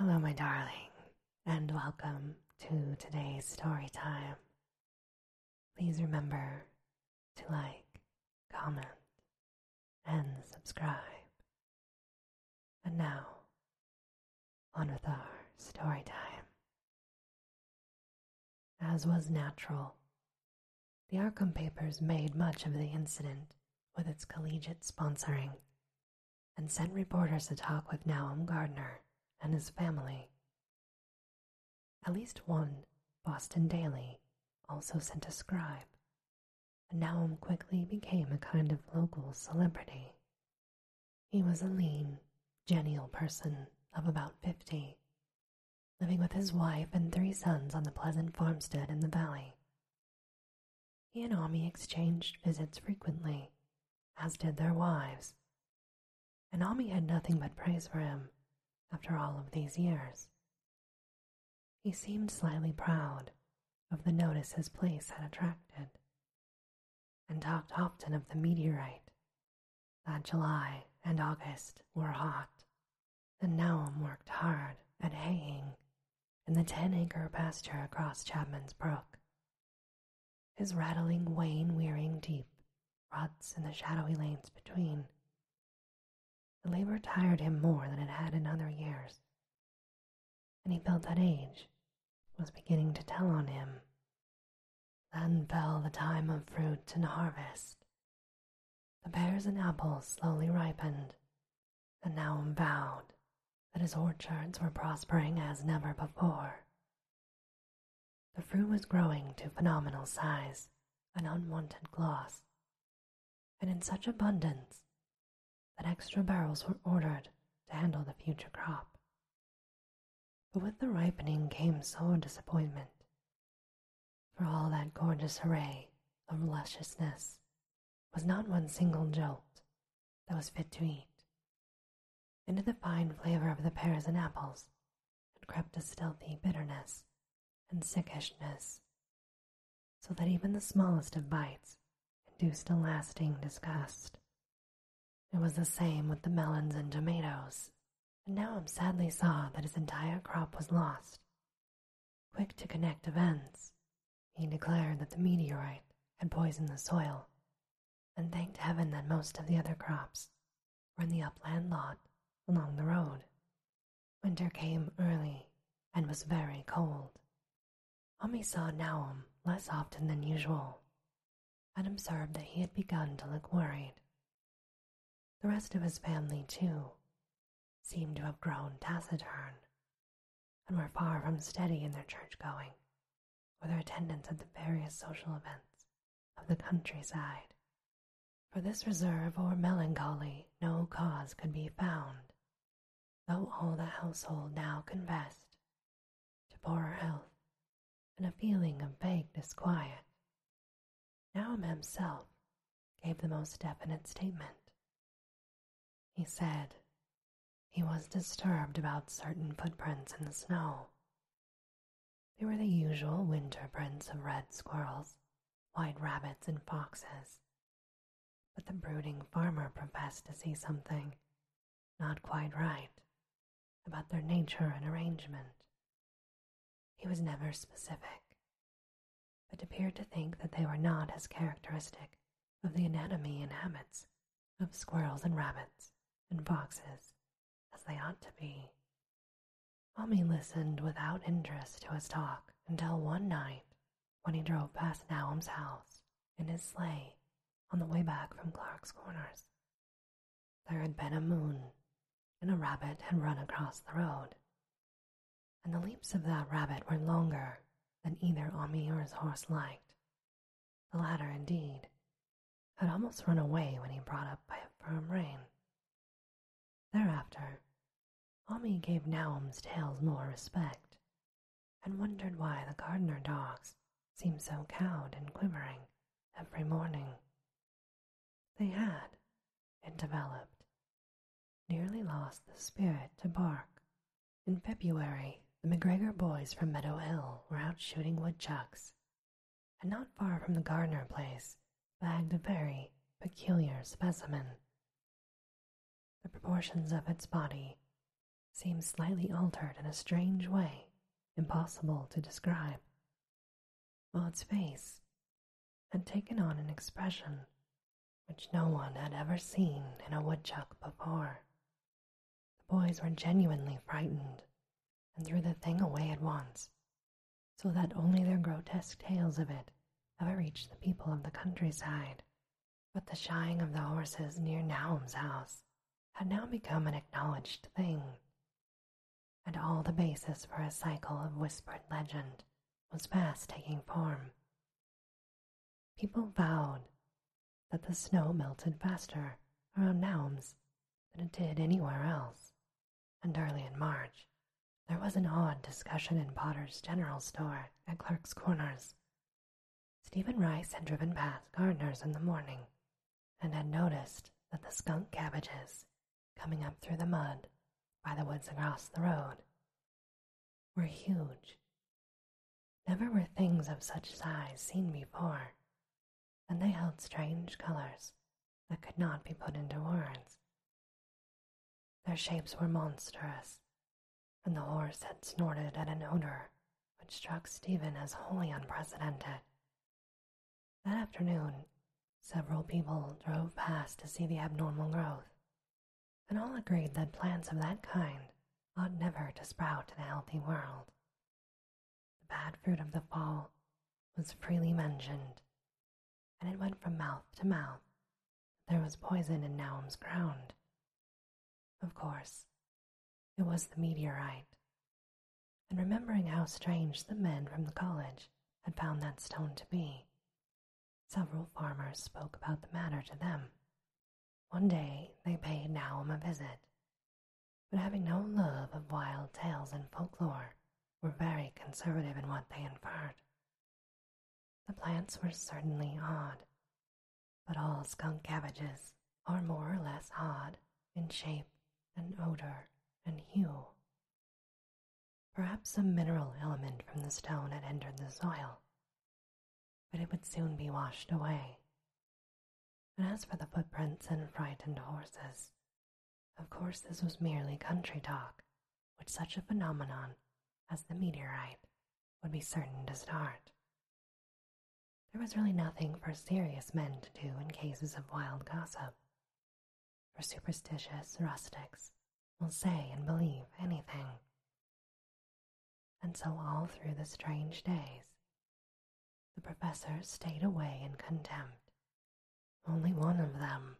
Hello, my darling, and welcome to today's story time. Please remember to like, comment, and subscribe. And now, on with our story time. As was natural, the Arkham papers made much of the incident with its collegiate sponsoring and sent reporters to talk with Nahum Gardner and his family. At least one Boston Daily also sent a scribe, and Nahum quickly became a kind of local celebrity. He was a lean, genial person of about fifty, living with his wife and three sons on the pleasant farmstead in the valley. He and Ammi exchanged visits frequently, as did their wives, and Ammi had nothing but praise for him after all of these years. He seemed slightly proud of the notice his place had attracted, and talked often of the meteorite, that July and August were hot, and Nahum worked hard at haying in the ten acre pasture across Chapman's Brook. His rattling wain wearing deep ruts in the shadowy lanes between labor tired him more than it had in other years, and he felt that age was beginning to tell on him. Then fell the time of fruit and harvest. The pears and apples slowly ripened, and now vowed that his orchards were prospering as never before. The fruit was growing to phenomenal size and unwanted gloss, and in such abundance that extra barrels were ordered to handle the future crop. But with the ripening came sore disappointment, for all that gorgeous array of lusciousness was not one single jolt that was fit to eat. Into the fine flavor of the pears and apples had crept a stealthy bitterness and sickishness, so that even the smallest of bites induced a lasting disgust. It was the same with the melons and tomatoes, and Nahum sadly saw that his entire crop was lost. Quick to connect events, he declared that the meteorite had poisoned the soil, and thanked heaven that most of the other crops were in the upland lot along the road. Winter came early and was very cold. Ammi saw Nahum less often than usual, and observed that he had begun to look worried. The rest of his family, too, seemed to have grown taciturn and were far from steady in their church going or their attendance at the various social events of the countryside. For this reserve or melancholy, no cause could be found, though all the household now confessed to poorer health and a feeling of vague disquiet. Nahum himself gave the most definite statement he said he was disturbed about certain footprints in the snow. They were the usual winter prints of red squirrels, white rabbits, and foxes. But the brooding farmer professed to see something not quite right about their nature and arrangement. He was never specific, but appeared to think that they were not as characteristic of the anatomy and habits of squirrels and rabbits and boxes as they ought to be. Mommy listened without interest to his talk until one night when he drove past Nahum's house in his sleigh on the way back from Clark's Corners. There had been a moon, and a rabbit had run across the road, and the leaps of that rabbit were longer than either Ammi or his horse liked. The latter, indeed, had almost run away when he brought up by a firm rein. Thereafter, Ammi gave Nahum's tales more respect, and wondered why the Gardner dogs seemed so cowed and quivering every morning. They had, it developed, nearly lost the spirit to bark. In February, the McGregor boys from Meadow Hill were out shooting woodchucks, and not far from the Gardner place bagged a very peculiar specimen the proportions of its body seemed slightly altered in a strange way impossible to describe, while its face had taken on an expression which no one had ever seen in a woodchuck before. The boys were genuinely frightened and threw the thing away at once, so that only their grotesque tales of it ever reached the people of the countryside. But the shying of the horses near Nahum's house had now become an acknowledged thing, and all the basis for a cycle of whispered legend was fast taking form. People vowed that the snow melted faster around Nahum's than it did anywhere else, and early in March there was an odd discussion in Potter's general store at Clark's Corners. Stephen Rice had driven past Gardner's in the morning and had noticed that the skunk cabbages coming up through the mud by the woods across the road were huge. Never were things of such size seen before, and they held strange colors that could not be put into words. Their shapes were monstrous, and the horse had snorted at an odor which struck Stephen as wholly unprecedented. That afternoon, several people drove past to see the abnormal growth, and all agreed that plants of that kind ought never to sprout in a healthy world. The bad fruit of the fall was freely mentioned, and it went from mouth to mouth that there was poison in Nahum's ground. Of course, it was the meteorite. And remembering how strange the men from the college had found that stone to be, several farmers spoke about the matter to them. One day they paid Nahum a visit, but having no love of wild tales and folklore, were very conservative in what they inferred. The plants were certainly odd, but all skunk cabbages are more or less odd in shape and odor and hue. Perhaps some mineral element from the stone had entered the soil, but it would soon be washed away. And as for the footprints and frightened horses, of course this was merely country talk, which such a phenomenon as the meteorite would be certain to start. There was really nothing for serious men to do in cases of wild gossip, for superstitious rustics will say and believe anything. And so, all through the strange days, the professor stayed away in contempt. Only one of them,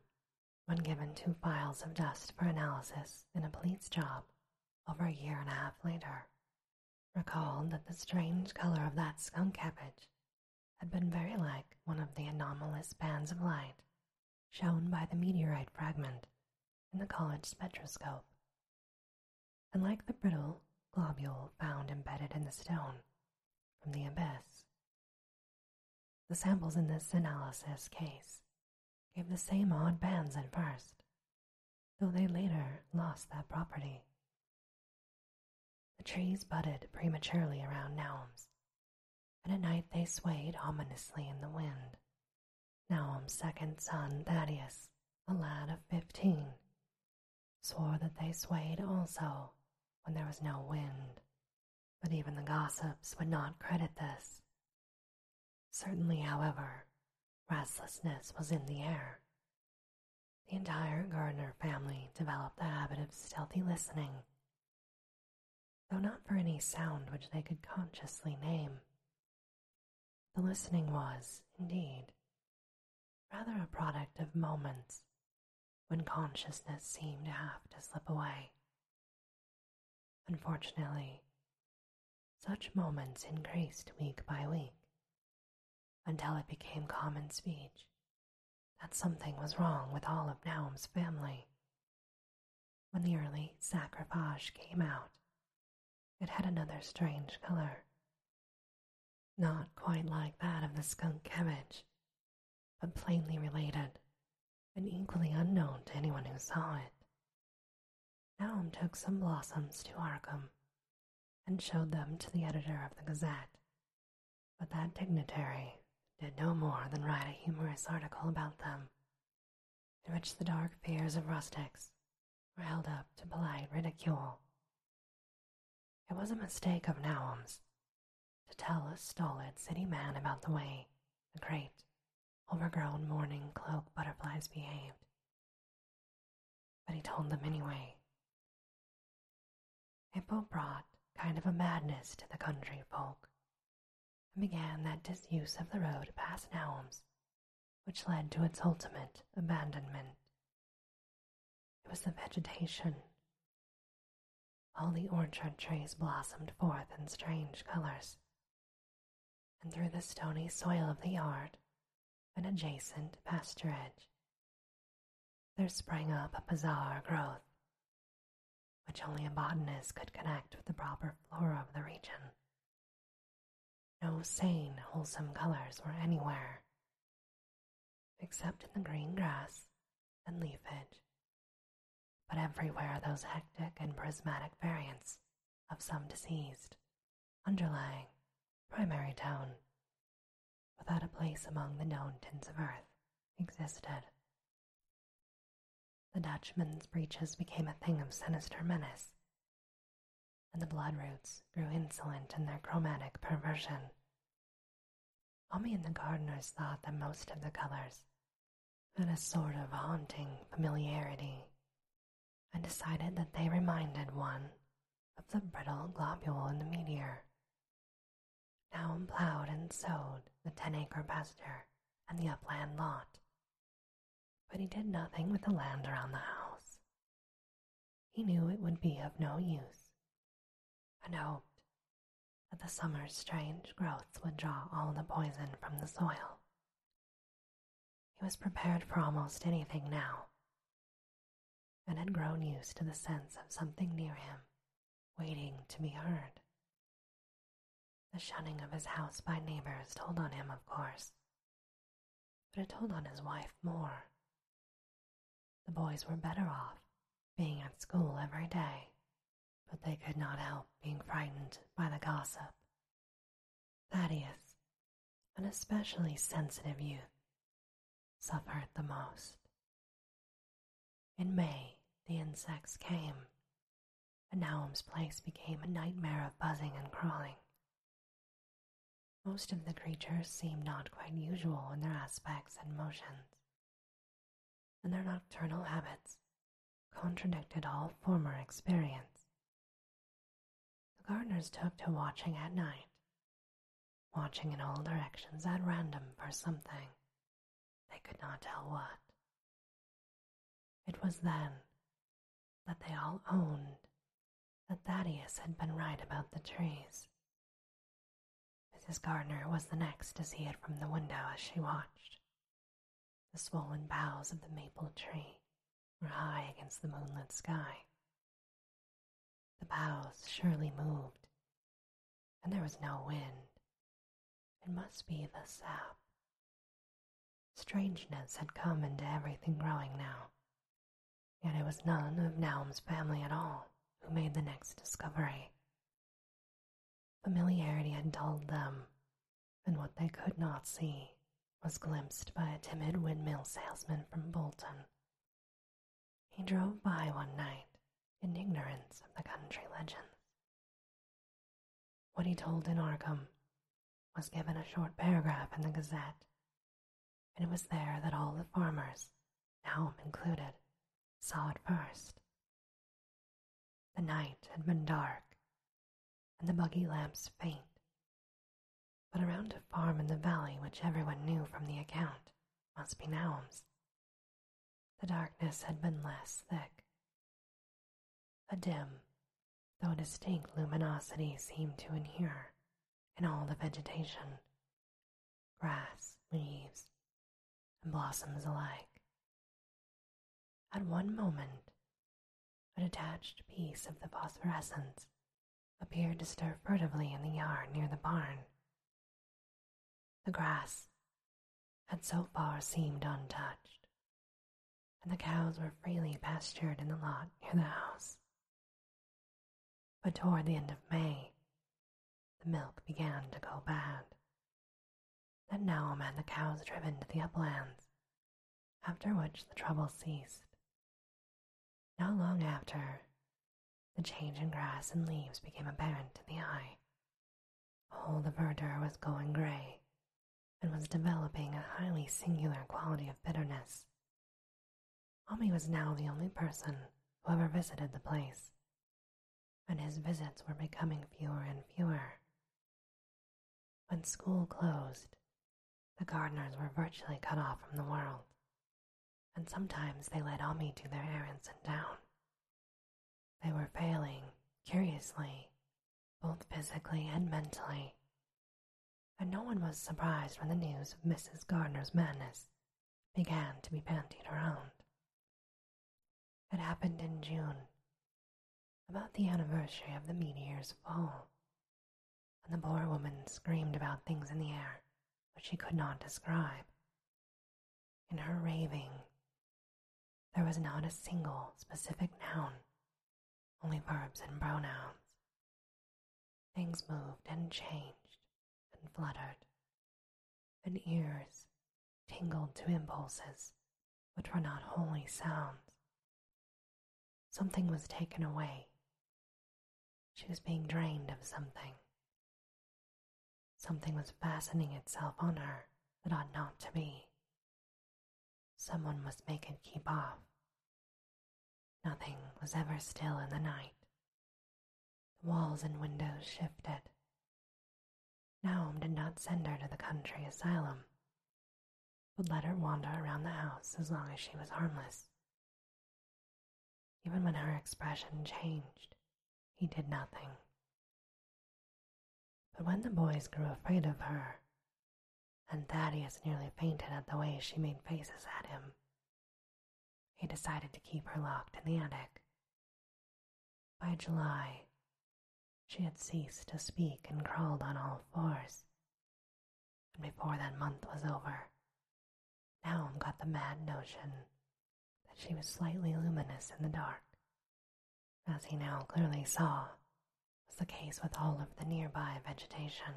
when given two files of dust for analysis in a police job over a year and a half later, recalled that the strange color of that skunk cabbage had been very like one of the anomalous bands of light shown by the meteorite fragment in the college spectroscope and like the brittle globule found embedded in the stone from the abyss. The samples in this analysis case gave the same odd bands at first, though they later lost that property. The trees budded prematurely around Nahum's, and at night they swayed ominously in the wind. Nahum's second son, Thaddeus, a lad of fifteen, swore that they swayed also when there was no wind, but even the gossips would not credit this. Certainly, however, restlessness was in the air. The entire Gardner family developed the habit of stealthy listening, though not for any sound which they could consciously name. The listening was, indeed, rather a product of moments when consciousness seemed to have to slip away. Unfortunately, such moments increased week by week until it became common speech that something was wrong with all of Nahum's family. When the early saxifrage came out, it had another strange color. Not quite like that of the skunk cabbage, but plainly related and equally unknown to anyone who saw it. Nahum took some blossoms to Arkham and showed them to the editor of the Gazette, but that dignitary did no more than write a humorous article about them, in which the dark fears of rustics were held up to polite ridicule. It was a mistake of Nahum's to tell a stolid city man about the way the great, overgrown mourning cloak butterflies behaved. But he told them anyway. Hippo brought kind of a madness to the country folk, began that disuse of the road past Nahum's, which led to its ultimate abandonment. It was the vegetation. All the orchard trees blossomed forth in strange colors, and through the stony soil of the yard and adjacent pasturage, there sprang up a bizarre growth, which only a botanist could connect with the proper flora of the region. No sane, wholesome colors were anywhere, except in the green grass and leafage, but everywhere those hectic and prismatic variants of some diseased, underlying, primary tone, without a place among the known tints of earth, existed. The Dutchman's breeches became a thing of sinister menace, and the bloodroots grew insolent in their chromatic perversion. Tommy and the Gardners thought that most of the colors had a sort of haunting familiarity, and decided that they reminded one of the brittle globule in the meteor. Nahum plowed and sowed the ten acre pasture and the upland lot, but he did nothing with the land around the house. He knew it would be of no use, and hoped that the summer's strange growths would draw all the poison from the soil. He was prepared for almost anything now, and had grown used to the sense of something near him, waiting to be heard. The shunning of his house by neighbors told on him, of course, but it told on his wife more. The boys were better off being at school every day, but they could not help being frightened by the gossip. Thaddeus, an especially sensitive youth, suffered the most. In May, the insects came, and Nahum's place became a nightmare of buzzing and crawling. Most of the creatures seemed not quite usual in their aspects and motions, and their nocturnal habits contradicted all former experience. Gardners took to watching at night, watching in all directions at random for something, they could not tell what. It was then that they all owned that Thaddeus had been right about the trees. Mrs. Gardner was the next to see it from the window as she watched. The swollen boughs of the maple tree were high against the moonlit sky. The boughs surely moved, and there was no wind. It must be the sap. Strangeness had come into everything growing now, yet it was none of Nahum's family at all who made the next discovery. Familiarity had dulled them, and what they could not see was glimpsed by a timid windmill salesman from Bolton. He drove by one night in ignorance of the country legends. What he told in Arkham was given a short paragraph in the Gazette, and it was there that all the farmers, Nahum included, saw it first. The night had been dark, and the buggy lamps faint. But around a farm in the valley which everyone knew from the account must be Nahum's. The darkness had been less thick. A dim, though distinct luminosity seemed to inhere in all the vegetation, grass, leaves, and blossoms alike. At one moment, a detached piece of the phosphorescence appeared to stir furtively in the yard near the barn. The grass had so far seemed untouched, and the cows were freely pastured in the lot near the house. But toward the end of May, the milk began to go bad. And Nahum had the cows driven to the uplands, after which the trouble ceased. Not long after, the change in grass and leaves became apparent to the eye. All the verdure was going gray and was developing a highly singular quality of bitterness. Ammi was now the only person who ever visited the place, and his visits were becoming fewer and fewer. When school closed, the Gardners were virtually cut off from the world, and sometimes they let Ammi do their errands in town. They were failing, curiously, both physically and mentally, and no one was surprised when the news of Mrs. Gardner's madness began to be bandied around. It happened in June, about the anniversary of the meteor's fall, and the poor woman screamed about things in the air which she could not describe. In her raving, there was not a single specific noun, only verbs and pronouns. Things moved and changed and fluttered, and ears tingled to impulses which were not wholly sounds. Something was taken away. She was being drained of something. Something was fastening itself on her that ought not to be. Someone must make it keep off. Nothing was ever still in the night. The walls and windows shifted. Nahum did not send her to the country asylum, but let her wander around the house as long as she was harmless. Even when her expression changed, he did nothing. But when the boys grew afraid of her, and Thaddeus nearly fainted at the way she made faces at him, he decided to keep her locked in the attic. By July, she had ceased to speak and crawled on all fours. And before that month was over, Nahum got the mad notion that she was slightly luminous in the dark, as he now clearly saw was the case with all of the nearby vegetation.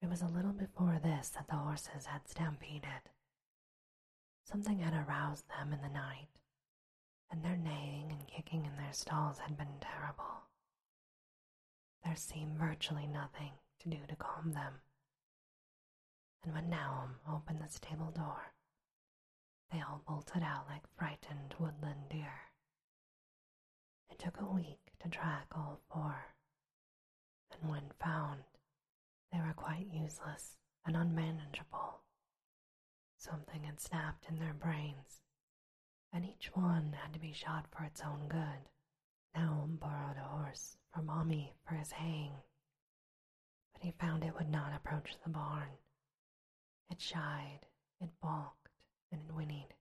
It was a little before this that the horses had stampeded. Something had aroused them in the night, and their neighing and kicking in their stalls had been terrible. There seemed virtually nothing to do to calm them. And when Nahum opened the stable door, they all bolted out like frightened woodland deer. It took a week to track all four, and when found, they were quite useless and unmanageable. Something had snapped in their brains, and each one had to be shot for its own good. Nahum borrowed a horse from Ammi for his haying, but he found it would not approach the barn. It shied, it balked, and it whinnied,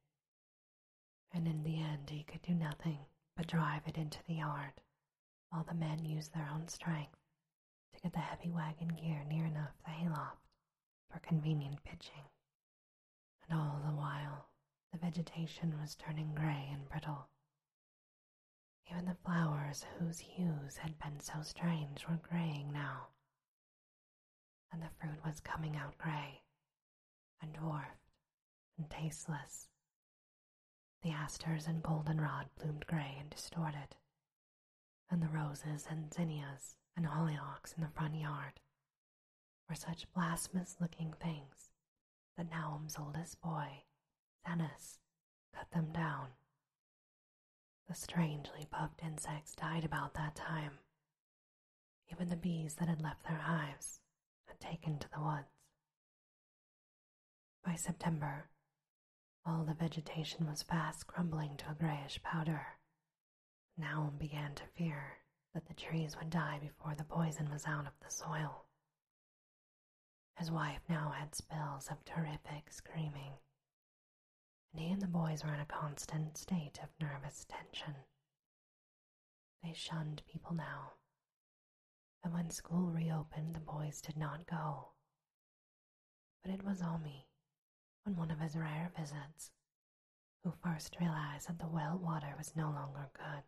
and in the end he could do nothing but drive it into the yard, while the men used their own strength to get the heavy wagon gear near enough the hayloft for convenient pitching. And all the while, the vegetation was turning gray and brittle. Even the flowers whose hues had been so strange were graying now, and the fruit was coming out gray and dwarfed and tasteless. The asters and goldenrod bloomed gray and distorted, and the roses and zinnias and hollyhocks in the front yard were such blasphemous looking things that Nahum's oldest boy, Zenas, cut them down. The strangely puffed insects died about that time. Even the bees that had left their hives had taken to the woods. By September, all the vegetation was fast crumbling to a grayish powder. Nahum began to fear that the trees would die before the poison was out of the soil. His wife now had spells of terrific screaming, and he and the boys were in a constant state of nervous tension. They shunned people now, and when school reopened, the boys did not go. But it was Ammi, on one of his rare visits, who first realized that the well water was no longer good.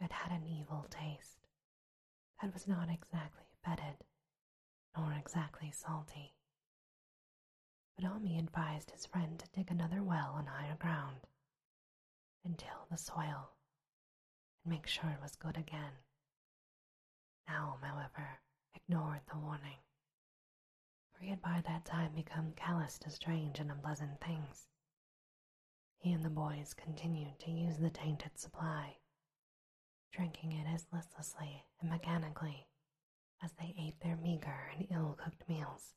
It had an evil taste that was not exactly fetid, nor exactly salty. But Ammi advised his friend to dig another well on higher ground and till the soil and make sure it was good again. Nahum, however, ignored the warning, for he had by that time become callous to strange and unpleasant things. He and the boys continued to use the tainted supply, drinking it as listlessly and mechanically as they ate their meager and ill cooked meals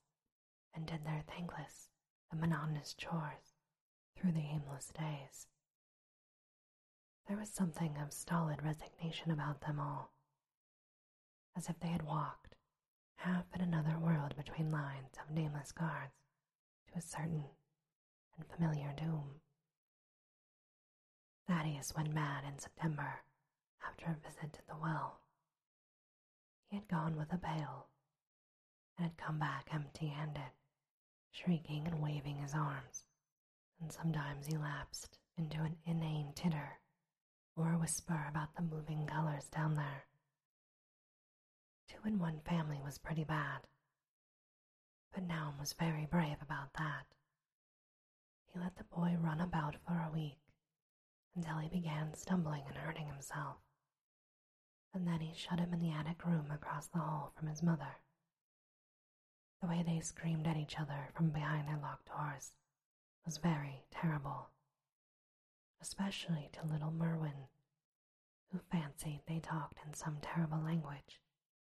and did their thankless and monotonous chores through the aimless days. There was something of stolid resignation about them all, as if they had walked half in another world between lines of nameless guards to a certain and familiar doom. Thaddeus went mad in September after a visit to the well. He had gone with a pail and had come back empty handed, shrieking and waving his arms, and sometimes he lapsed into an inane titter or a whisper about the moving colors down there. Two in one family was pretty bad, but Nahum was very brave about that. He let the boy run about for a week until he began stumbling and hurting himself, and then he shut him in the attic room across the hall from his mother. The way they screamed at each other from behind their locked doors was very terrible, especially to little Merwin, who fancied they talked in some terrible language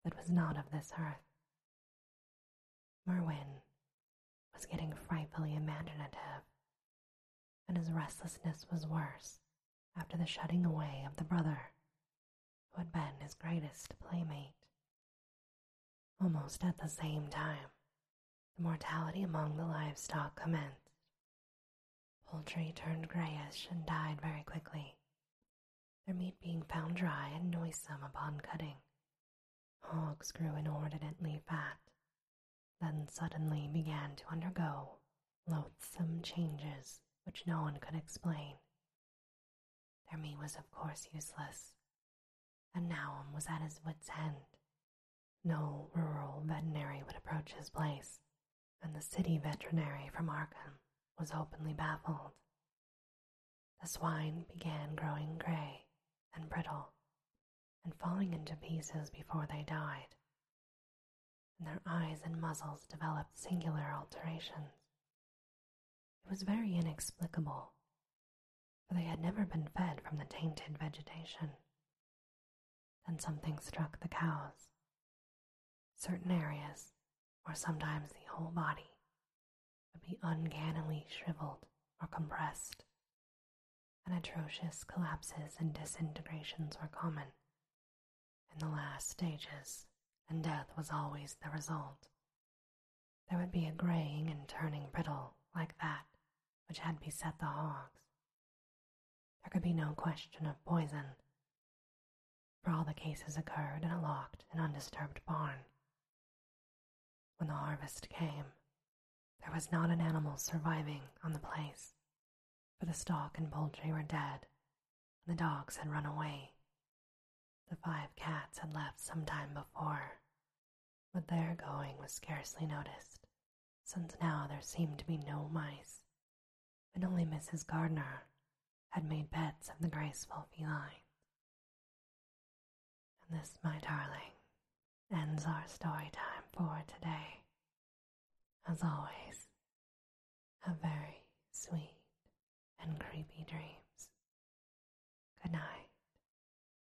that was not of this earth. Merwin was getting frightfully imaginative, and his restlessness was worse after the shutting away of the brother who had been his greatest playmate. Almost at the same time, the mortality among the livestock commenced. Poultry turned grayish and died very quickly, their meat being found dry and noisome upon cutting. Hogs grew inordinately fat, then suddenly began to undergo loathsome changes which no one could explain. Their meat was, of course, useless, and Nahum was at his wits' end. No rural veterinary would approach his place, and the city veterinary from Arkham was openly baffled. The swine began growing gray and brittle falling into pieces before they died, and their eyes and muzzles developed singular alterations. It was very inexplicable, for they had never been fed from the tainted vegetation. Then something struck the cows. Certain areas, or sometimes the whole body, would be uncannily shriveled or compressed, and atrocious collapses and disintegrations were common in the last stages, and death was always the result. There would be a graying and turning brittle like that which had beset the hogs. There could be no question of poison, for all the cases occurred in a locked and undisturbed barn. When the harvest came, there was not an animal surviving on the place, for the stock and poultry were dead, and the dogs had run away. The five cats had left some time before, but their going was scarcely noticed, since now there seemed to be no mice, and only Mrs. Gardner had made pets of the graceful feline. And this, my darling, ends our story time for today. As always, have very sweet and creepy dreams. Good night.